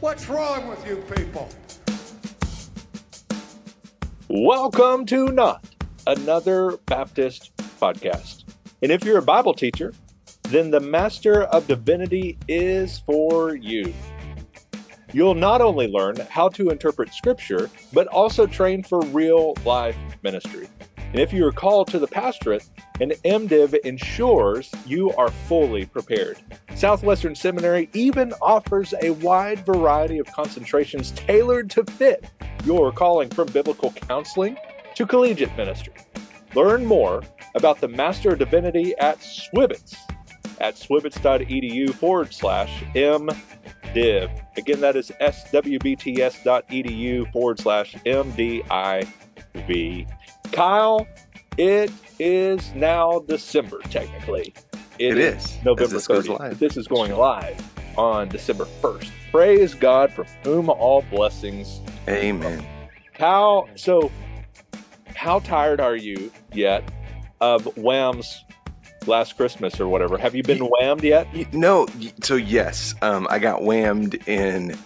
What's wrong with you people? Welcome to Not Another Baptist Podcast. And if you're a Bible teacher, then the Master of Divinity is for you. You'll not only learn how to interpret Scripture, but also train for real life ministry. And if you are called to the pastorate, an MDiv ensures you are fully prepared. Southwestern Seminary even offers a wide variety of concentrations tailored to fit your calling from biblical counseling to collegiate ministry. Learn more about the Master of Divinity at Swibits at swibits.edu forward slash MDiv. Again, that is swbts.edu forward slash MDIV. Kyle, it is now December, technically. it is, is. November this 30th. This is going live on December 1st. Praise God for whom all blessings. Amen. How so how tired are you yet of Wham's last Christmas or whatever? Have you been whammed yet? No. So yes, um, I got whammed in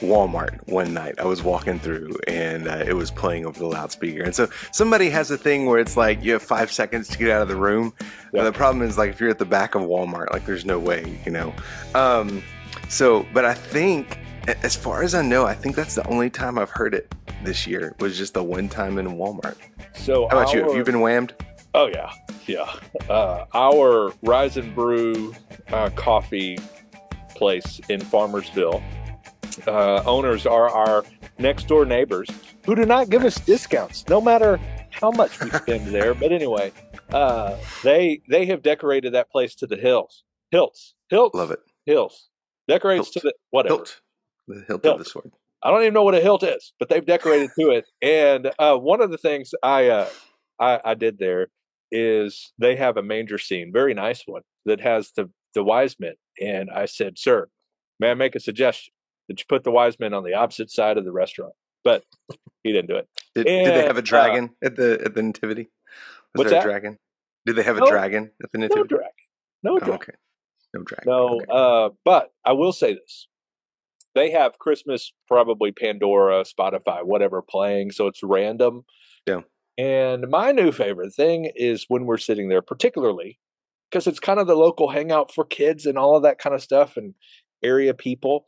Walmart one night. I was walking through and uh, it was playing over the loudspeaker. And so somebody has a thing where it's like you have five seconds to get out of the room. Yeah. The problem is like if you're at the back of Walmart, like there's no way, you know. Um, so, but I think, as far as I know, I think that's the only time I've heard it this year was just the one time in Walmart. So, how about our, you? Have you been whammed? Oh yeah, yeah. Uh, our Rise and Brew uh, coffee place in Farmersville uh, owners are our next door neighbors who do not give us discounts, no matter how much we spend there. But anyway, uh, they they have decorated that place to the hills, hilts, hilts, love it, hills, decorates hilt. to the whatever, hilt. the hilt, hilt, of the sword. I don't even know what a hilt is, but they've decorated to it. And uh, one of the things I, uh, I I did there is they have a manger scene, very nice one that has the the wise men. And I said, "Sir, may I make a suggestion?" That you put the wise men on the opposite side of the restaurant. But he didn't do it. Did, and, did they have a uh, dragon uh, at the at the nativity? Was what's there that? a dragon? Did they have a no, dragon at the nativity? No dragon. No oh, dragon. okay. No dragon. No. Okay. Uh, but I will say this: they have Christmas, probably Pandora, Spotify, whatever playing, so it's random. Yeah. And my new favorite thing is when we're sitting there, particularly because it's kind of the local hangout for kids and all of that kind of stuff and area people.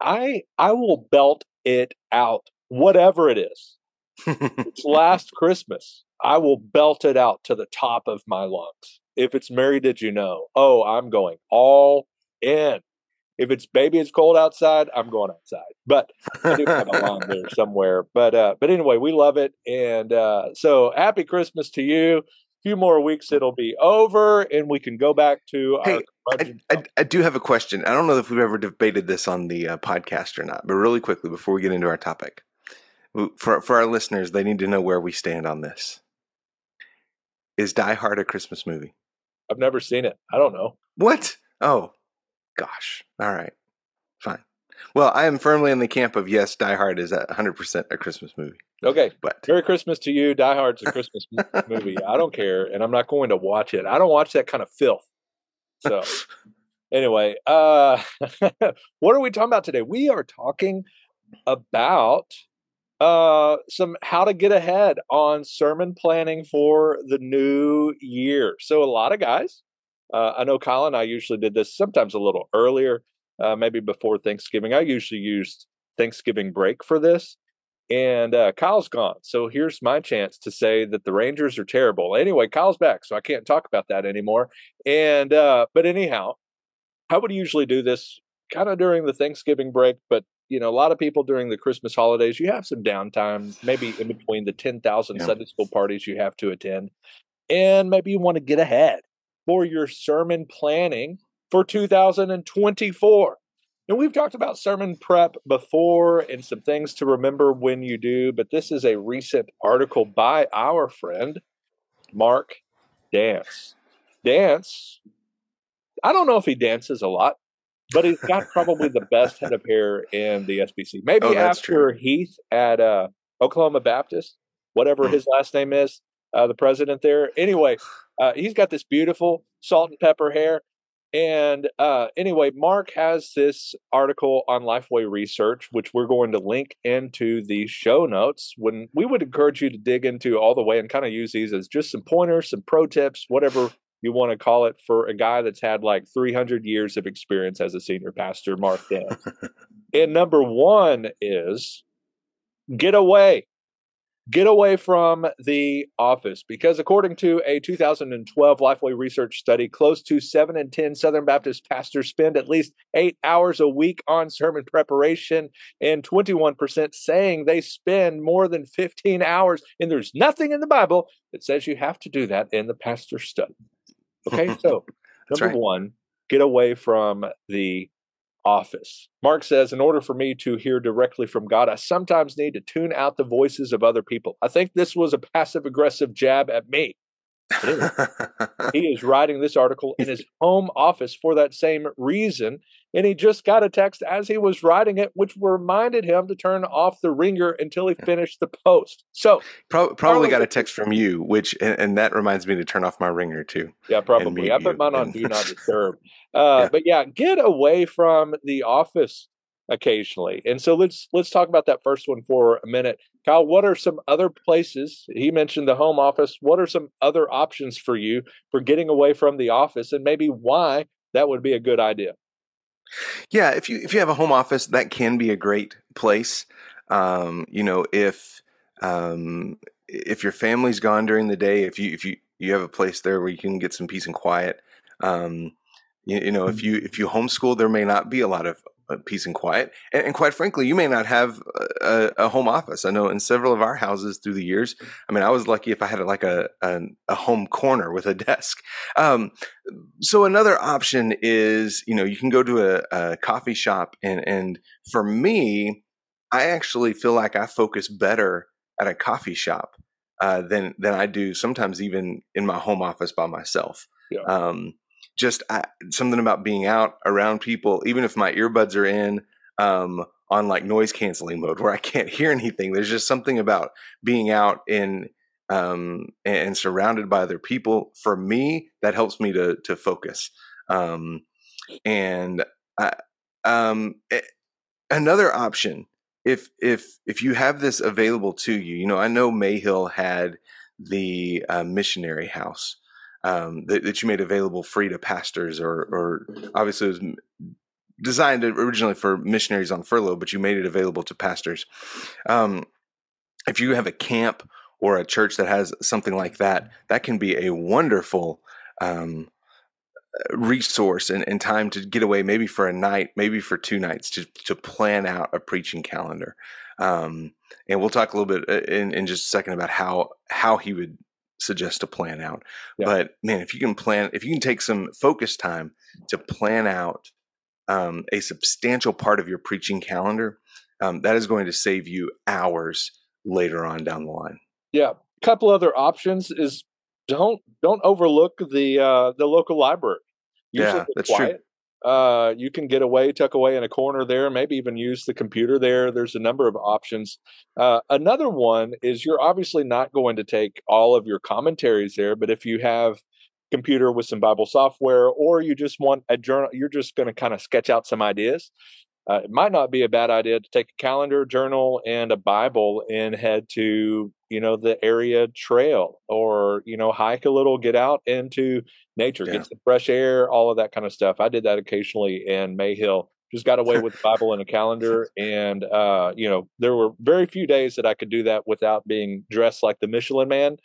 I I will belt it out, whatever it is. it's last Christmas. I will belt it out to the top of my lungs. If it's Mary, did you know? Oh, I'm going all in. If it's baby, it's cold outside. I'm going outside. But I do have a line there somewhere. But uh, but anyway, we love it, and uh, so happy Christmas to you few more weeks it'll be over and we can go back to hey, I, I, I, do have a question. I don't know if we've ever debated this on the uh, podcast or not but really quickly before we get into our topic for, for our listeners they need to know where we stand on this. Is die hard a christmas movie? I've never seen it. I don't know. What? Oh gosh. All right well, I am firmly in the camp of yes, Die Hard is 100% a Christmas movie. Okay. But Merry Christmas to you. Die Hard's a Christmas movie. I don't care, and I'm not going to watch it. I don't watch that kind of filth. So, anyway, uh, what are we talking about today? We are talking about uh, some how to get ahead on sermon planning for the new year. So, a lot of guys, uh, I know Colin, I usually did this sometimes a little earlier uh, maybe before Thanksgiving. I usually used Thanksgiving break for this. And uh, Kyle's gone. So here's my chance to say that the Rangers are terrible. Anyway, Kyle's back, so I can't talk about that anymore. And, uh, but anyhow, I would usually do this kind of during the Thanksgiving break, but you know, a lot of people during the Christmas holidays, you have some downtime, maybe in between the 10,000 yeah. Sunday school parties you have to attend. And maybe you want to get ahead for your sermon planning for 2024. And we've talked about sermon prep before and some things to remember when you do, but this is a recent article by our friend, Mark Dance. Dance, I don't know if he dances a lot, but he's got probably the best head of hair in the SBC. Maybe oh, after true. Heath at uh, Oklahoma Baptist, whatever mm. his last name is, uh, the president there. Anyway, uh, he's got this beautiful salt and pepper hair. And uh, anyway, Mark has this article on Lifeway Research, which we're going to link into the show notes. When we would encourage you to dig into all the way and kind of use these as just some pointers, some pro tips, whatever you want to call it, for a guy that's had like 300 years of experience as a senior pastor, Mark Dan. and number one is get away get away from the office because according to a 2012 lifeway research study close to 7 in 10 southern baptist pastors spend at least 8 hours a week on sermon preparation and 21% saying they spend more than 15 hours and there's nothing in the bible that says you have to do that in the pastor study okay so number right. 1 get away from the office. Mark says, in order for me to hear directly from God, I sometimes need to tune out the voices of other people. I think this was a passive aggressive jab at me. he is writing this article in his home office for that same reason. And he just got a text as he was writing it, which reminded him to turn off the ringer until he finished the post. So, Pro- probably got a text from you, which, and, and, that reminds me to turn off my ringer too. Yeah, probably. I put mine on Do Not Disturb. Uh, yeah. But yeah, get away from the office occasionally. And so let's let's talk about that first one for a minute. Kyle, what are some other places? He mentioned the home office. What are some other options for you for getting away from the office and maybe why that would be a good idea? Yeah, if you if you have a home office, that can be a great place. Um, you know, if um, if your family's gone during the day, if you if you you have a place there where you can get some peace and quiet, um, you, you, know, if mm-hmm. you if you homeschool, there may not be a lot of peace and quiet. And, and, quite frankly, you may not have a, a, home office. I know in several of our houses through the years, I mean, I was lucky if I had like a, a, a home corner with a desk. Um, so another option is, you know, you can go to a, a coffee shop and, and for me, I actually feel like I focus better at a coffee shop uh, than than I do sometimes even in my home office by myself. Yeah. Um, just I, something about being out around people, even if my earbuds are in um, on like noise canceling mode where I can't hear anything. There's just something about being out in um, and, and, surrounded by other people. For me, that helps me to to focus. Um, and I, um, eh, another option, if if if you have this available to you, you know, I know Mayhill had the uh, missionary house um, that, that, you made available free to pastors, or, or obviously it was designed originally for missionaries on furlough, but you made it available to pastors. Um, if you have a camp or a church that has something like that, that can be a wonderful um, resource and, and, time to get away, maybe for a night, maybe for two nights, to to plan out a preaching calendar. Um, and we'll talk a little bit uh, in, in just a second about how how he would suggest to plan out. Yeah. But man, if you can plan, if you can take some focus time to plan out um, a substantial part of your preaching calendar, um, that is going to save you hours later on down the line. Yeah, a couple other options is don't don't overlook the uh, the local library. Usually yeah, that's quiet. true. Uh, you can get away, tuck away in a corner there, maybe even use the computer there. There's a number of options. Uh, another one is you're obviously not going to take all of your commentaries there, but if you have computer with some Bible software, or you just want a journal, you're just going to kind of sketch out some ideas. Uh, it might not be a bad idea to take a calendar, journal, and a Bible and head to you know the area trail, or you know hike a little, get out into nature, yeah. get some fresh air, all of that kind of stuff. I did that occasionally in Mayhill. Just got away with the Bible and a calendar, and uh, you know there were very few days that I could do that without being dressed like the Michelin Man.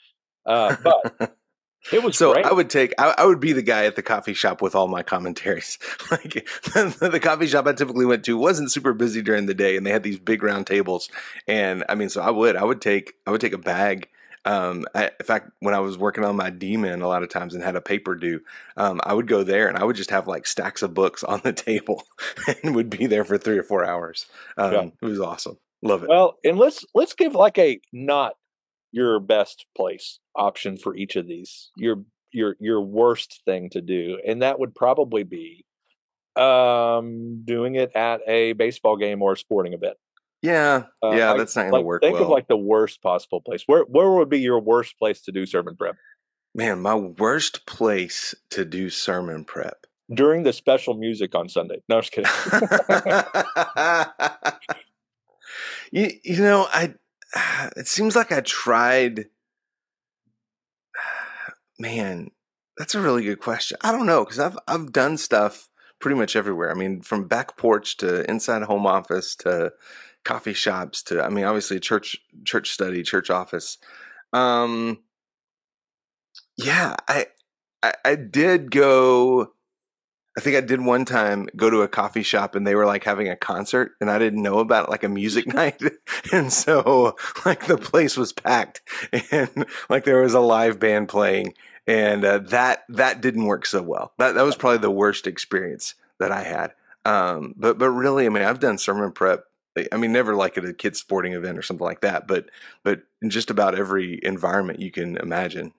Uh, but it was so great. I would take I, I, would be the guy at the coffee shop with all my commentaries. like the coffee shop I typically went to wasn't super busy during the day, and they had these big round tables. And I mean, so I would I would take I would take a bag. Um, I, in fact, when I was working on my DMin a lot of times and had a paper due, um, I would go there and I would just have like stacks of books on the table and would be there for three or four hours. Um, yeah. It was awesome. Love it. Well, and let's let's give like a not your best place option for each of these. Your your your worst thing to do, and that would probably be um doing it at a baseball game or a sporting event. Yeah, uh, yeah, that's not going like, to work. Think well. of like the worst possible place. Where where would be your worst place to do sermon prep? Man, my worst place to do sermon prep. during the special music on Sunday. No, I'm just kidding. you, you know, I it seems like I tried man, that's a really good question. I don't know because I've I've done stuff pretty much everywhere. I mean, from back porch to inside home office to coffee shops to I mean, obviously church church study, church office. Um, yeah, I, I I did go. I think I did one time go to a coffee shop and they were like having a concert and I didn't know about it, like a music night. and so like the place was packed and like there was a live band playing and uh, that that didn't work so well. That that was probably the worst experience that I had. Um, but but really, I mean, I've done sermon prep. I mean, never like at a kids sporting event or something like that, but but in just about every environment you can imagine.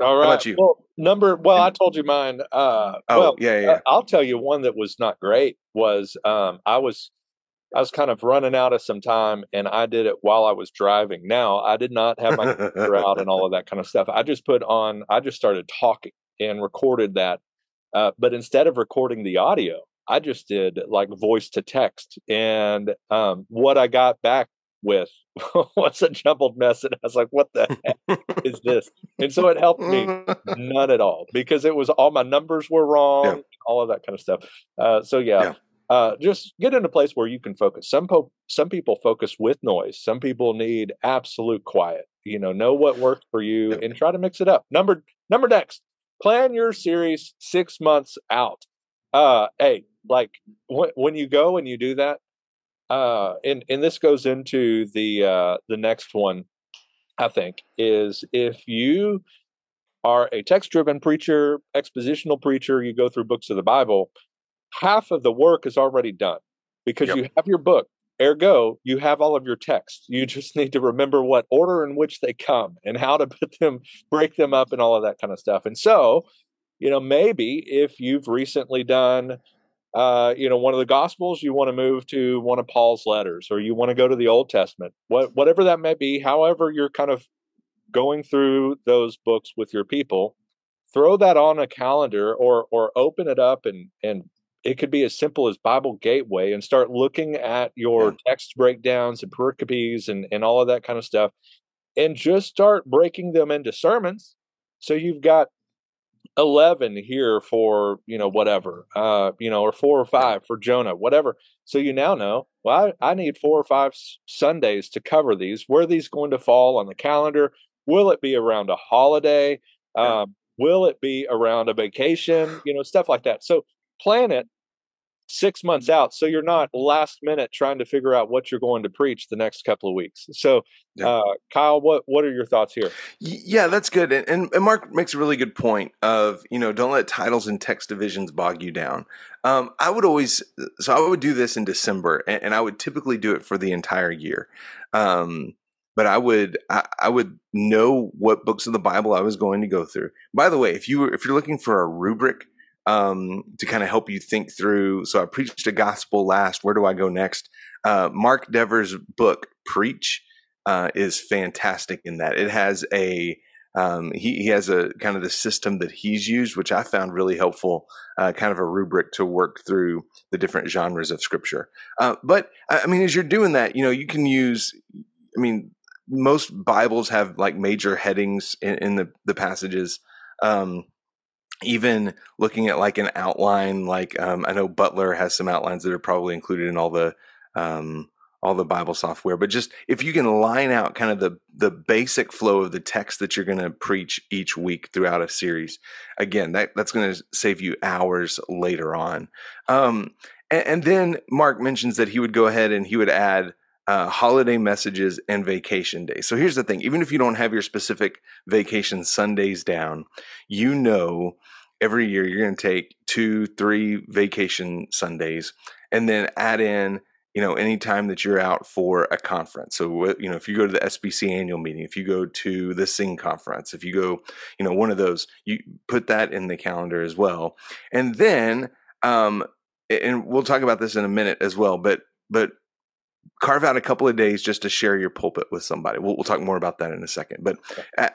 All right. How about you? Well, number. Well, I told you mine. Uh, oh, well, yeah, yeah. I'll tell you one that was not great. Was um, I was I was kind of running out of some time and I did it while I was driving. Now, I did not have my computer out and all of that kind of stuff. I just put on, I just started talking and recorded that. Uh, but instead of recording the audio, I just did like voice to text. And um, what I got back with was a jumbled mess. And I was like, what the heck is this? And so it helped me none at all because it was all my numbers were wrong, yeah. all of that kind of stuff. Uh, so, yeah. yeah uh, just get in a place where you can focus. Some po- some people focus with noise. Some people need absolute quiet. You know, know what works for you and try to mix it up. Number number next, plan your series six months out. Uh, hey, like w- when you go and you do that, uh, and and this goes into the uh, the next one. I think is if you are a text driven preacher, expositional preacher, you go through books of the Bible half of the work is already done because yep. you have your book. Ergo, you have all of your texts. You just need to remember what order in which they come and how to put them, break them up, and all of that kind of stuff. And so, you know, maybe if you've recently done, uh, you know, one of the Gospels, you want to move to one of Paul's letters, or you want to go to the Old Testament, what, whatever that may be. However, you're kind of going through those books with your people. Throw that on a calendar, or or open it up and and it could be as simple as Bible Gateway and start looking at your text breakdowns and pericopes and, and all of that kind of stuff and just start breaking them into sermons. So you've got 11 here for, you know, whatever, uh, you know, or four or five for Jonah, whatever. So you now know, well, I, I need four or five Sundays to cover these. Where are these going to fall on the calendar? Will it be around a holiday? Yeah. Um, will it be around a vacation? You know, stuff like that. So plan it six months out so you're not last minute trying to figure out what you're going to preach the next couple of weeks so yeah. uh, kyle what what are your thoughts here yeah that's good and, and, mark makes a really good point of you know don't let titles and text divisions bog you down um, i would always so i would do this in december and, and i would typically do it for the entire year um, but I would I, I, would know what books of the Bible I was going to go through. By the way, if you were, if you're looking for a rubric um, to kind of help you think through. So I preached a gospel last. Where do I go next? Uh, Mark Dever's book, Preach, uh, is fantastic in that it has a um, he, he has a kind of the system that he's used, which I found really helpful, uh, kind of a rubric to work through the different genres of scripture. Uh, but I mean, as you're doing that, you know, you can use, I mean, most Bibles have like major headings in, in the, the passages. Um, even looking at like an outline, like um, I know Butler has some outlines that are probably included in all the um, all the Bible software, but just if you can line out kind of the the basic flow of the text that you're going to preach each week throughout a series, again, that that's going to save you hours later on. Um, and, and, then Mark mentions that he would go ahead and he would add. Uh, holiday messages and vacation days. So here's the thing: even if you don't have your specific vacation Sundays down, you know every year you're going to take two, three vacation Sundays and then add in, you know, any time that you're out for a conference. So, you know, if you go to the SBC annual meeting, if you go to the Sing conference, if you go, you know, one of those, you put that in the calendar as well. And then, um, and we'll talk about this in a minute as well, but, but carve out a couple of days just to share your pulpit with somebody. We'll, we'll talk more about that in a second, but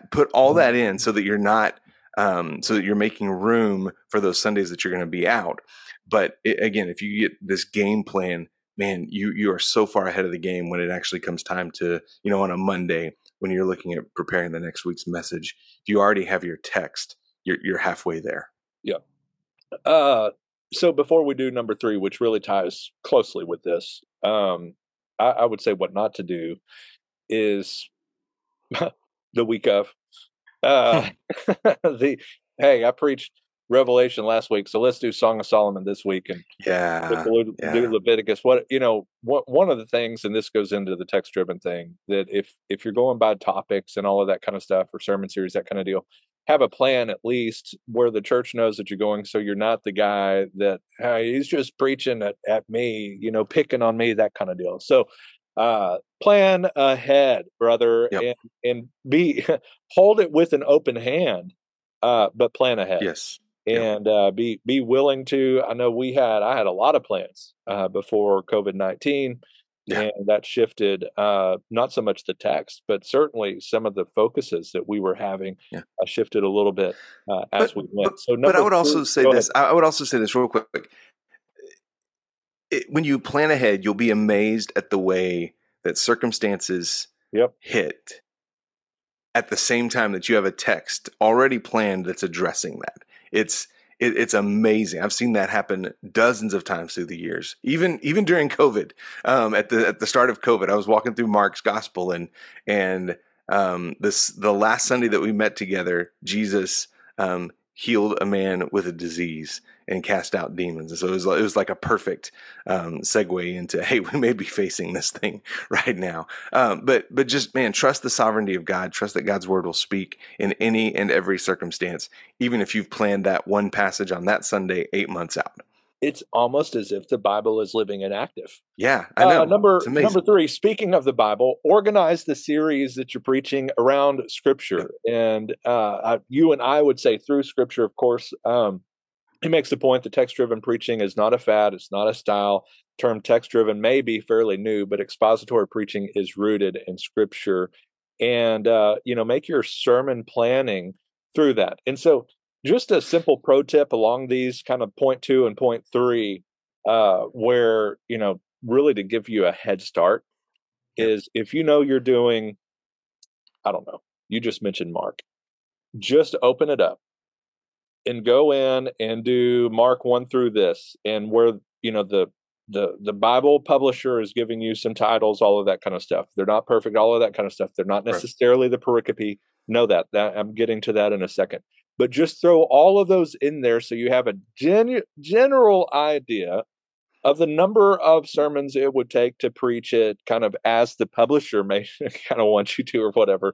put all that in so that you're not um, so that you're making room for those Sundays that you're going to be out. But it, again, if you get this game plan, man, you you are so far ahead of the game when it actually comes time to you know on a Monday when you're looking at preparing the next week's message. If you already have your text, you're you're halfway there. Yeah. Uh, so before we do number three, which really ties closely with this, um, I, I would say what not to do is the week of uh, the hey, I preached Revelation last week, so let's do Song of Solomon this week and Yeah, do yeah. Leviticus. What you know, what, one of the things, and this goes into the text driven thing, that if if you're going by topics and all of that kind of stuff, or sermon series, that kind of deal, have a plan at least where the church knows that you're going, so you're not the guy that hey, he's just preaching at, at me, you know, picking on me, that kind of deal. So uh plan ahead brother Yep. and and be hold it with an open hand uh but plan ahead yes, Yep. and uh, be be willing to. I know we had I had a lot of plans uh, before COVID nineteen, Yeah. and that shifted uh, not so much the text, but certainly some of the focuses that we were having Yeah. uh, shifted a little bit uh, as we went. so, but I would also say this. I I would also say this real quick. It, when you plan ahead, you'll be amazed at the way that circumstances Yep. hit at the same time that you have a text already planned that's addressing that. It's it, it's amazing. I've seen that happen dozens of times through the years. Even even during COVID, um, at the at the start of COVID, I was walking through Mark's gospel and and um, this the last Sunday that we met together, Jesus um, healed a man with a disease and cast out demons. And so it was it was like a perfect um, segue into hey, we may be facing this thing right now. Um, but but just man, trust the sovereignty of God. Trust that God's word will speak in any and every circumstance, even if you've planned that one passage on that Sunday eight months out. It's almost as if the Bible is living and active. Yeah, I know. Uh, number number three. Speaking of the Bible, organize the series that you're preaching around Scripture, and uh, I, you and I would say through Scripture. Of course, um, he makes the point that text-driven preaching is not a fad; it's not a style. Term text-driven may be fairly new, but expository preaching is rooted in Scripture, and uh, you know, make your sermon planning through that. And so, just a simple pro tip along these kind of point two and point three uh, where you know really to give you a head start is if you know you're doing i don't know you just mentioned mark. Just open it up and go in and do mark 1 through this and where you know the the the bible publisher is giving you some titles all of that kind of stuff. They're not perfect all of that kind of stuff. They're not Right. necessarily the pericope. Know that that i'm getting to that in a second but just throw all of those in there so you have a genu- general idea of the number of sermons it would take to preach it kind of as the publisher may kind of want you to or whatever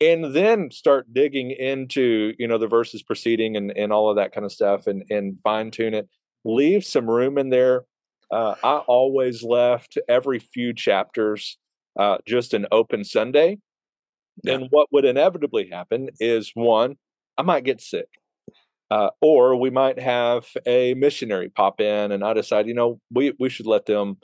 and then start digging into you know the verses preceding and, and all of that kind of stuff and and fine tune it. Leave some room in there. Uh, i always left every few chapters uh, just an open sunday. Yeah. and what would inevitably happen is one i might get sick uh, or we might have a missionary pop in and i decide you know we we should let them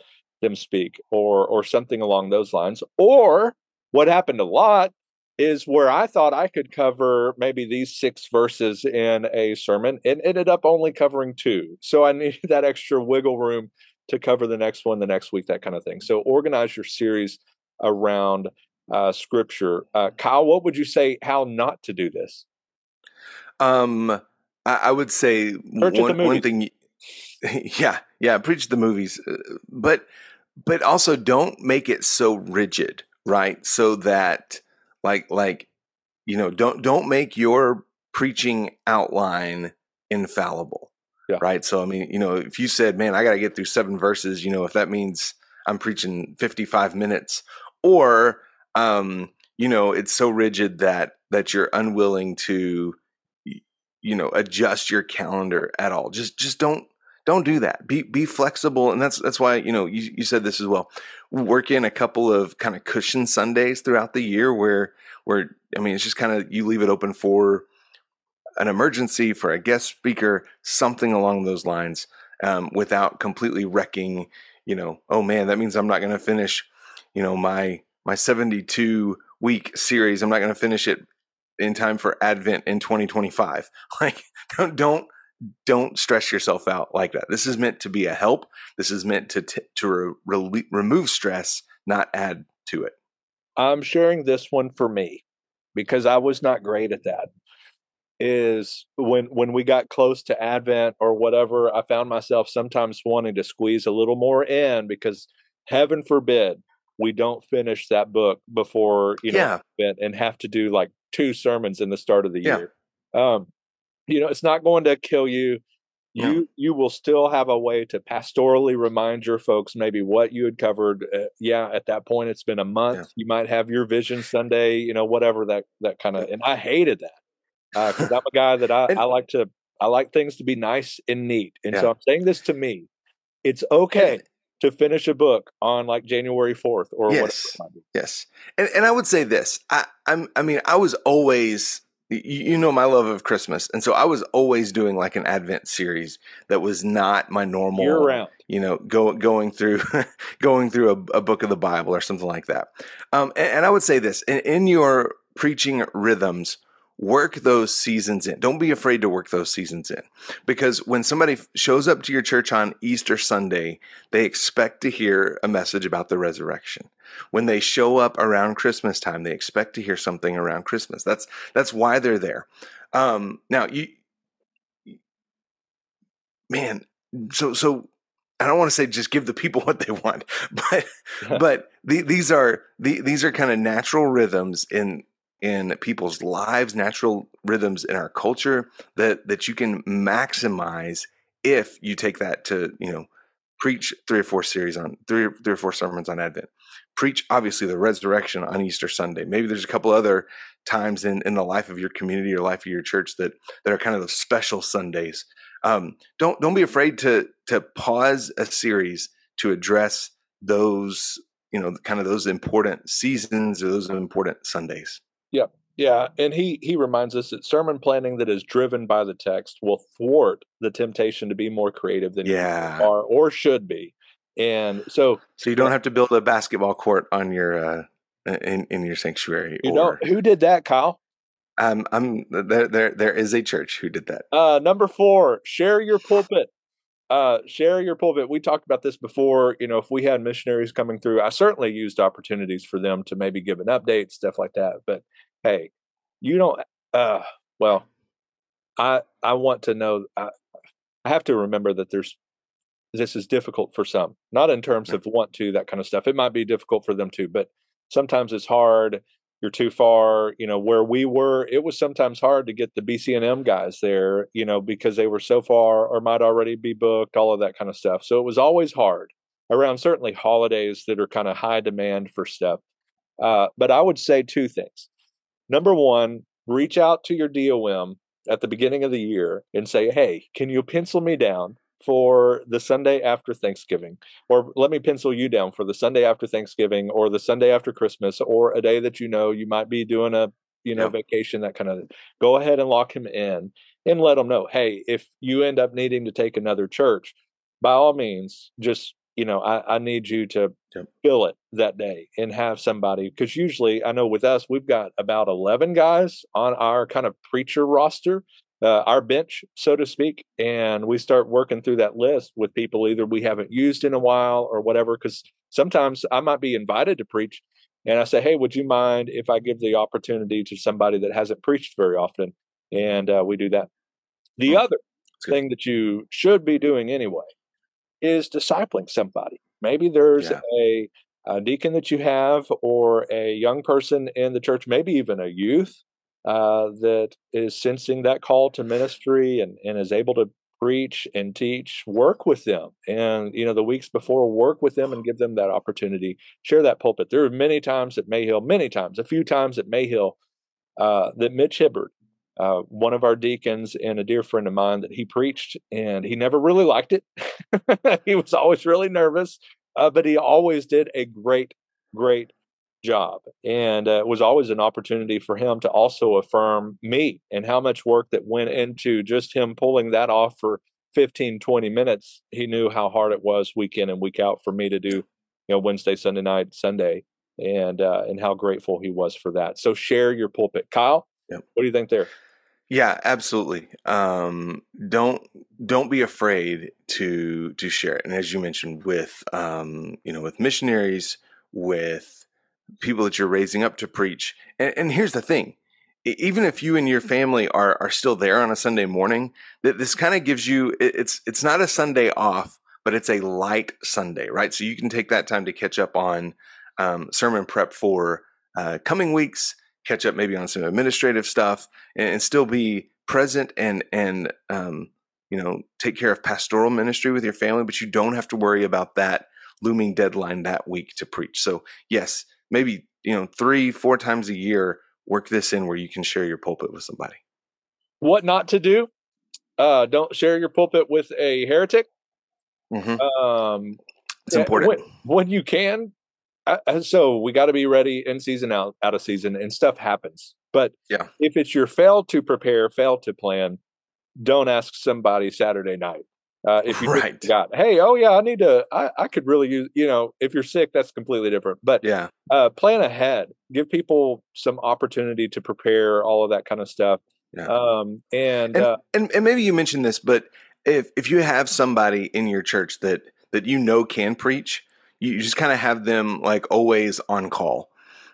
them speak or or something along those lines. Or what happened a lot is where i thought i could cover maybe these six verses in a sermon and ended up only covering two. So i needed that extra wiggle room to cover the next one the next week that kind of thing. So organize your series around uh, scripture. Uh, kyle what would you say how not to do this Um, I, I would say one, one thing. Yeah, yeah, preach the movies, uh, but but also don't make it so rigid, right? So that like like you know don't don't make your preaching outline infallible, Yeah. right? So I mean, you know, if you said, "Man, I got to get through seven verses," you know, if that means I'm preaching 55 minutes, or um, you know, it's so rigid that that you're unwilling to you know adjust your calendar at all. Just just don't don't do that. Be be flexible and that's that's why you know you, you said this as well. Work in a couple of kind of cushion sundays throughout the year where where i mean it's just kind of you leave it open for an emergency for a guest speaker something along those lines um, without completely wrecking you know oh man that means i'm not going to finish you know my my 72 week series. I'm not going to finish it in time for Advent in 2025. Like, don't don't don't stress yourself out like that. This is meant to be a help. This is meant to t- to re- re- remove stress, not add to it. I'm sharing this one for me because I was not great at that. Is when when we got close to Advent or whatever, I found myself sometimes wanting to squeeze a little more in because heaven forbid we don't finish that book before you know yeah. and have to do like two sermons in the start of the year. Yeah. Um, you know, it's not going to kill you. You yeah. you will still have a way to pastorally remind your folks maybe what you had covered. Uh, yeah, at that point it's been a month. Yeah. You might have your vision Sunday, you know, whatever that that kind of. And I hated that because uh, I'm a guy that I, and, I like to I like things to be nice and neat. And so I'm saying this to me. It's okay to finish a book on like January 4th or yes. whatever. Yes. And and I would say this. I I'm I mean, I was always you know my love of Christmas, and so I was always doing like an Advent series that was not my normal year round. You know, go, going through going through a, a, book of the Bible or something like that. Um, and, and I would say this in, in your preaching rhythms, work those seasons in. Don't be afraid to work those seasons in. Because when somebody shows up to your church on Easter Sunday, they expect to hear a message about the resurrection. When they show up around Christmas time, they expect to hear something around Christmas. That's that's why they're there. Um, now you man, so so I don't want to say just give the people what they want, but but the, these are the, these are kind of natural rhythms in in people's lives, natural rhythms in our culture that that you can maximize if you take that to you know preach three or four series on three three or four sermons on Advent. Preach obviously the resurrection on Easter Sunday. Maybe there's a couple other times in, in the life of your community or life of your church that that are kind of the special Sundays. Um, don't don't be afraid to to pause a series to address those you know kind of those important seasons or those important Sundays. Yeah. Yeah, and he he reminds us that sermon planning that is driven by the text will thwart the temptation to be more creative than yeah. you are or should be. And so So you don't have to build a basketball court on your uh in in your sanctuary You or, know who did that, Kyle? Um I'm there there there is a church who did that. Uh number 4, share your pulpit uh, share your pulpit. We talked about this before. You know, if we had missionaries coming through, I certainly used opportunities for them to maybe give an update, stuff like that. But hey, you don't. Uh, well, I I want to know. I, I have to remember that there's this is difficult for some, not in terms of want to that kind of stuff. It might be difficult for them too, but sometimes it's hard you're too far you know where we were it was sometimes hard to get the bcnm guys there you know because they were so far or might already be booked all of that kind of stuff so it was always hard around certainly holidays that are kind of high demand for stuff uh, but i would say two things number one reach out to your dom at the beginning of the year and say hey can you pencil me down for the Sunday after Thanksgiving, or let me pencil you down for the Sunday after Thanksgiving, or the Sunday after Christmas, or a day that you know you might be doing a you know vacation, that kind of. Go ahead and lock him in and let him know, hey, if you end up needing to take another church, by all means, just you know, I, I need you to yep. fill it that day and have somebody because usually I know with us we've got about eleven guys on our kind of preacher roster uh, our bench, so to speak, and we start working through that list with people either we haven't used in a while or whatever. Because sometimes I might be invited to preach, and I say, "Hey, would you mind if I give the opportunity to somebody that hasn't preached very often?" And uh, we do that. The oh, other thing that you should be doing anyway is discipling somebody. Maybe there's yeah. a, a deacon that you have, or a young person in the church, maybe even a youth uh, that is sensing that call to ministry and, and is able to preach and teach, work with them. And, you know, the weeks before, work with them and give them that opportunity, share that pulpit. There are many times at Mayhill, many times, a few times at Mayhill, uh, that Mitch Hibbard, uh, one of our deacons and a dear friend of mine, that he preached and he never really liked it. he was always really nervous, uh, but he always did a great, great job. And uh, it was always an opportunity for him to also affirm me and how much work that went into just him pulling that off for 15, 20 minutes. He knew how hard it was week in and week out for me to do, you know, Wednesday, Sunday night, Sunday, and uh, and how grateful he was for that. So share your pulpit, Kyle. Yep. What do you think there? Yeah, absolutely. Um, don't don't be afraid to to share it. And as you mentioned, with um, you know, with missionaries, with people that you're raising up to preach. And, and here's the thing: even if you and your family are are still there on a Sunday morning, that this kind of gives you it- it's it's not a Sunday off, but it's a light Sunday, right? So you can take that time to catch up on um, sermon prep for uh, coming weeks catch up maybe on some administrative stuff and, and still be present and and um, you know take care of pastoral ministry with your family but you don't have to worry about that looming deadline that week to preach so yes maybe you know three four times a year work this in where you can share your pulpit with somebody What not to do? Uh, don't share your pulpit with a heretic. Mhm. Um, it's important when, when you can. Uh, uh, so we got to be ready in season out out of season, and stuff happens. But Yeah. if it's your fail to prepare, fail to plan, don't ask somebody Saturday night. Uh, if you Right. got, hey, oh yeah, I need to. I, I could really use. You know, if you're sick, that's completely different. But yeah uh, plan ahead. Give people some opportunity to prepare all of that kind of stuff. Yeah. Um, and, and, uh, and and maybe you mentioned this, but if if you have somebody in your church that that you know can preach, you just kind of have them like always on call,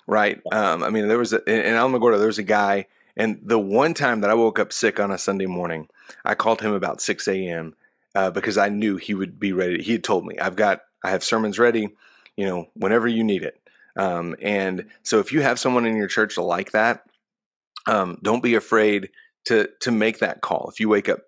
right? Um, I mean, there was a, in Alamogordo, there was a guy, and the one time that I woke up sick on a Sunday morning, I called him about six a.m. Uh, because I knew he would be ready. He had told me, "I've got, I have sermons ready, you know, whenever you need it." Um, and so, if you have someone in your church like that, um, don't be afraid to to make that call if you wake up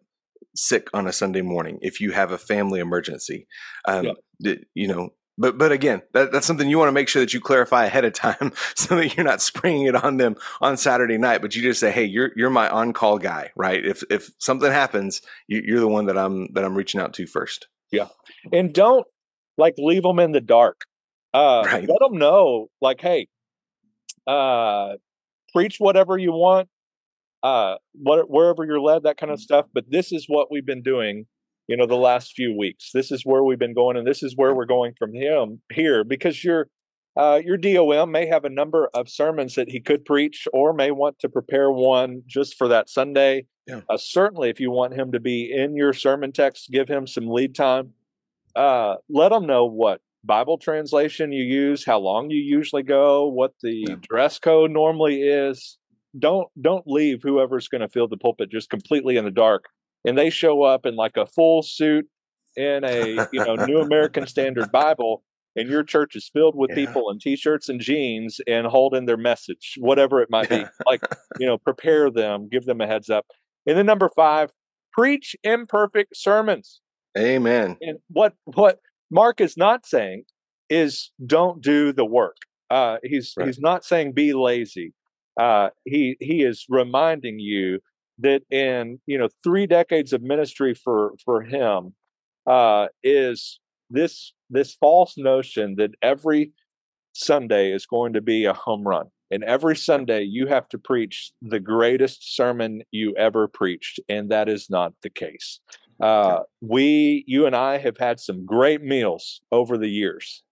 sick on a sunday morning if you have a family emergency um, Yeah. you know but but again that, that's something you want to make sure that you clarify ahead of time so that you're not springing it on them on saturday night but you just say hey you're you're my on-call guy right if if something happens you, you're the one that i'm that i'm reaching out to first Yeah, and don't like leave them in the dark. Uh, Right. Let them know, like, hey, uh, preach whatever you want, uh, what, wherever you're led, that kind of stuff. But this is what we've been doing, you know, the last few weeks. This is where we've been going, and this is where we're going from him here because your uh, your DOM may have a number of sermons that he could preach, or may want to prepare one just for that Sunday. Yeah. Uh, certainly, if you want him to be in your sermon text, give him some lead time. Uh, let him know what Bible translation you use, how long you usually go, what the Yeah. dress code normally is. Don't don't leave whoever's going to fill the pulpit just completely in the dark, and they show up in like a full suit in a you know New American Standard Bible, and your church is filled with Yeah. people in t-shirts and jeans and holding their message, whatever it might be. Like you know, prepare them, give them a heads up. And then number five, preach imperfect sermons. amen And what what Mark is not saying is don't do the work. Uh, he's Right. he's not saying be lazy. Uh, he he is reminding you that in you know three decades of ministry for for him uh, is this this false notion that every Sunday is going to be a home run. And every Sunday you have to preach the greatest sermon you ever preached, and that is not the case. Uh, we, you and I, have had some great meals over the years,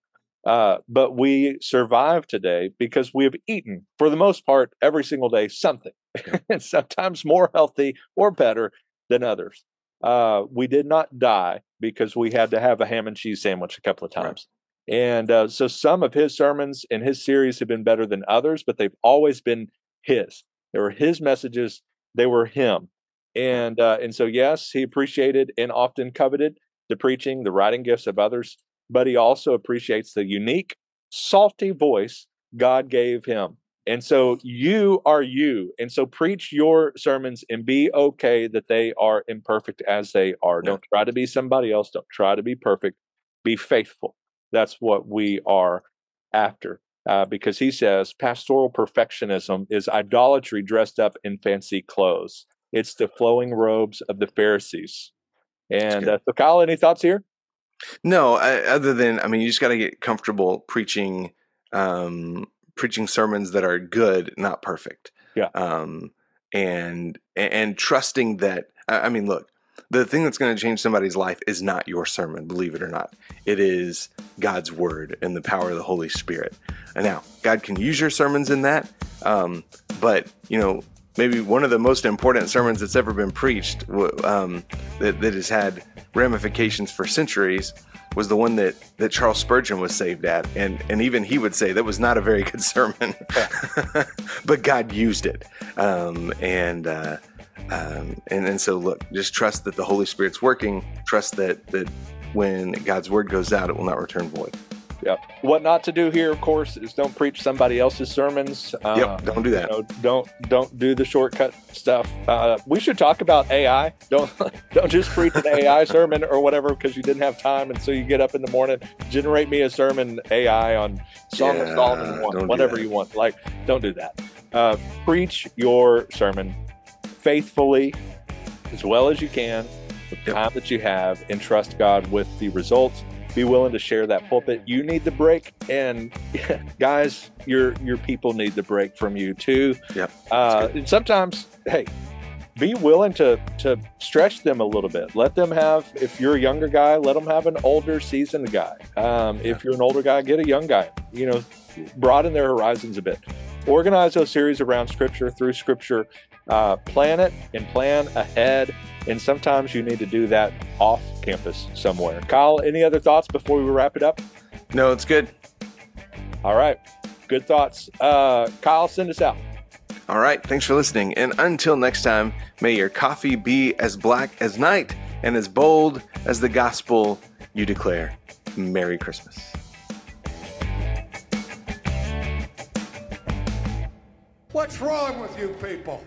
uh, but we survive today because we have eaten, for the most part, every single day something, and sometimes more healthy or better than others. Uh, we did not die because we had to have a ham and cheese sandwich a couple of Right. times. And uh, so some of his sermons and his series have been better than others, but they've always been his. They were his messages. They were him. And uh, and so yes, he appreciated and often coveted the preaching, the writing gifts of others, but he also appreciates the unique, salty voice God gave him. And so you are you. And so preach your sermons and be okay that they are imperfect as they are. Don't try to be somebody else. Don't try to be perfect. Be faithful. That's what we are after. Uh, because he says pastoral perfectionism is idolatry dressed up in fancy clothes. It's the flowing robes of the Pharisees. And uh, so, Kyle, any thoughts here? No, I, other than I mean, you just got to get comfortable preaching, um, preaching sermons that are good, not perfect. Yeah. Um, and and, trusting that. I, I mean, look, the thing that's going to change somebody's life is not your sermon, believe it or not. It is God's word and the power of the Holy Spirit. And now, God can use your sermons in that, um, but you know, maybe one of the most important sermons that's ever been preached um, that, that has had ramifications for centuries was the one that, that Charles Spurgeon was saved at. And, and even he would say that was not a very good sermon, but God used it. Um, and, uh, um, and, and so look, just trust that the Holy Spirit's working. Trust that, that when God's word goes out, it will not return void. Yep. What not to do here, of course, is don't preach somebody else's sermons. Uh, yep. Don't do that. You know, don't don't do the shortcut stuff. Uh, we should talk about AI. Don't don't just preach an AI sermon or whatever because you didn't have time, and so you get up in the morning, generate me a sermon AI on Song yeah, of Solomon one, whatever you want. Like, don't do that. Uh, preach your sermon faithfully as well as you can, with the yep. time that you have, and trust God with the results be willing to share that pulpit. You need the break, and guys, your your people need the break from you too. Yeah. Uh, and sometimes, hey, be willing to to stretch them a little bit. Let them have. If you're a younger guy, let them have an older, seasoned guy. Um, yeah. If you're an older guy, get a young guy. You know, broaden their horizons a bit. Organize those series around Scripture through Scripture. Uh, plan it and plan ahead and sometimes you need to do that off campus somewhere. Kyle, any other thoughts before we wrap it up? No, it's good. All right. Good thoughts. Uh, Kyle, send us out. All right. Thanks for listening. And until next time, may your coffee be as black as night and as bold as the gospel you declare. Merry Christmas. What's wrong with you people?